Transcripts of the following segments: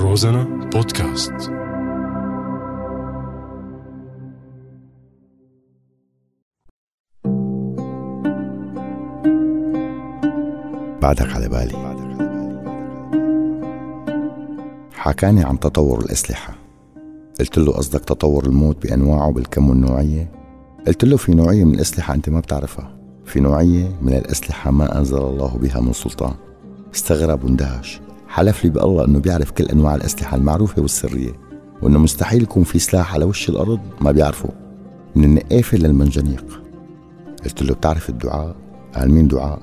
روزانا بودكاست. بعدك على بالي. حكاني عن تطور الأسلحة. قلت له قصدك تطور الموت بأنواعه بالكم والنوعية؟ قلت له في نوعية من الأسلحة أنت ما بتعرفها. في نوعية من الأسلحة ما أنزل الله بها من سلطان. استغرب واندهش. حلف لي بالله أنه بيعرف كل أنواع الأسلحة المعروفة والسرية وأنه مستحيل يكون في سلاح على وش الأرض ما بيعرفه. من النقافة للمنجنيق. قلت له بتعرف الدعاء؟ قال مين دعاء؟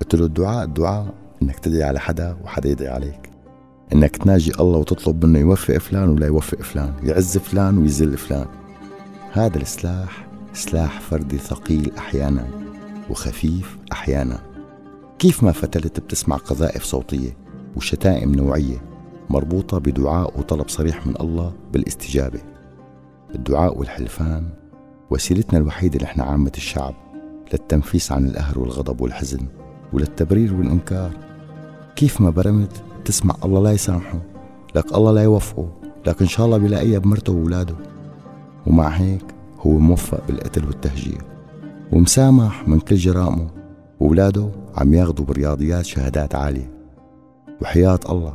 قلت له الدعاء الدعاء إنك تدعي على حدا وحدا يدعي عليك. إنك تناجي الله وتطلب منه يوفق فلان ولا يوفق فلان يعز فلان ويذل فلان. هذا السلاح سلاح فردي ثقيل أحيانا وخفيف أحيانا. كيف ما فتلت بتسمع قذائف صوتية؟ وشتائم نوعية مربوطة بدعاء وطلب صريح من الله بالاستجابة. الدعاء والحلفان وسيلتنا الوحيدة نحن عامة الشعب للتنفيس عن القهر والغضب والحزن وللتبرير والإنكار. كيف ما برمت تسمع الله لا يسامحه لك الله لا يوفقه لك إن شاء الله بلاقيها بمرته وأولاده. ومع هيك هو موفق بالقتل والتهجير. ومسامح من كل جرائمه وأولاده عم ياخذوا بالرياضيات شهادات عالية. وحياة الله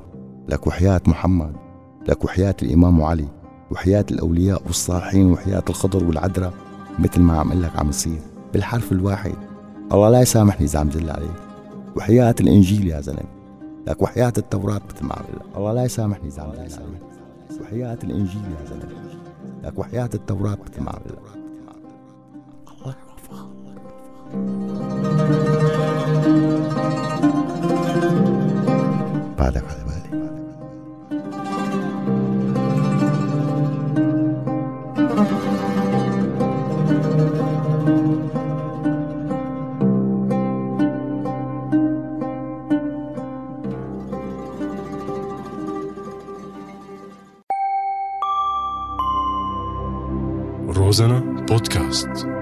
لك وحياة محمد لك وحياة الإمام علي وحياة الأولياء والصالحين وحياة الخضر والعذراء مثل ما عم لك عم يصير بالحرف الواحد. الله لا يسامحني إذا عم زل عليك وحياة الإنجيل يا زلمة لك وحياة التوراة مثل ما الله لا يسامحني إذا عم زل عليك وحياة الإنجيل يا زلمة لك وحياة التوراة مثل ما الله بعدك على بالي روزانا بودكاست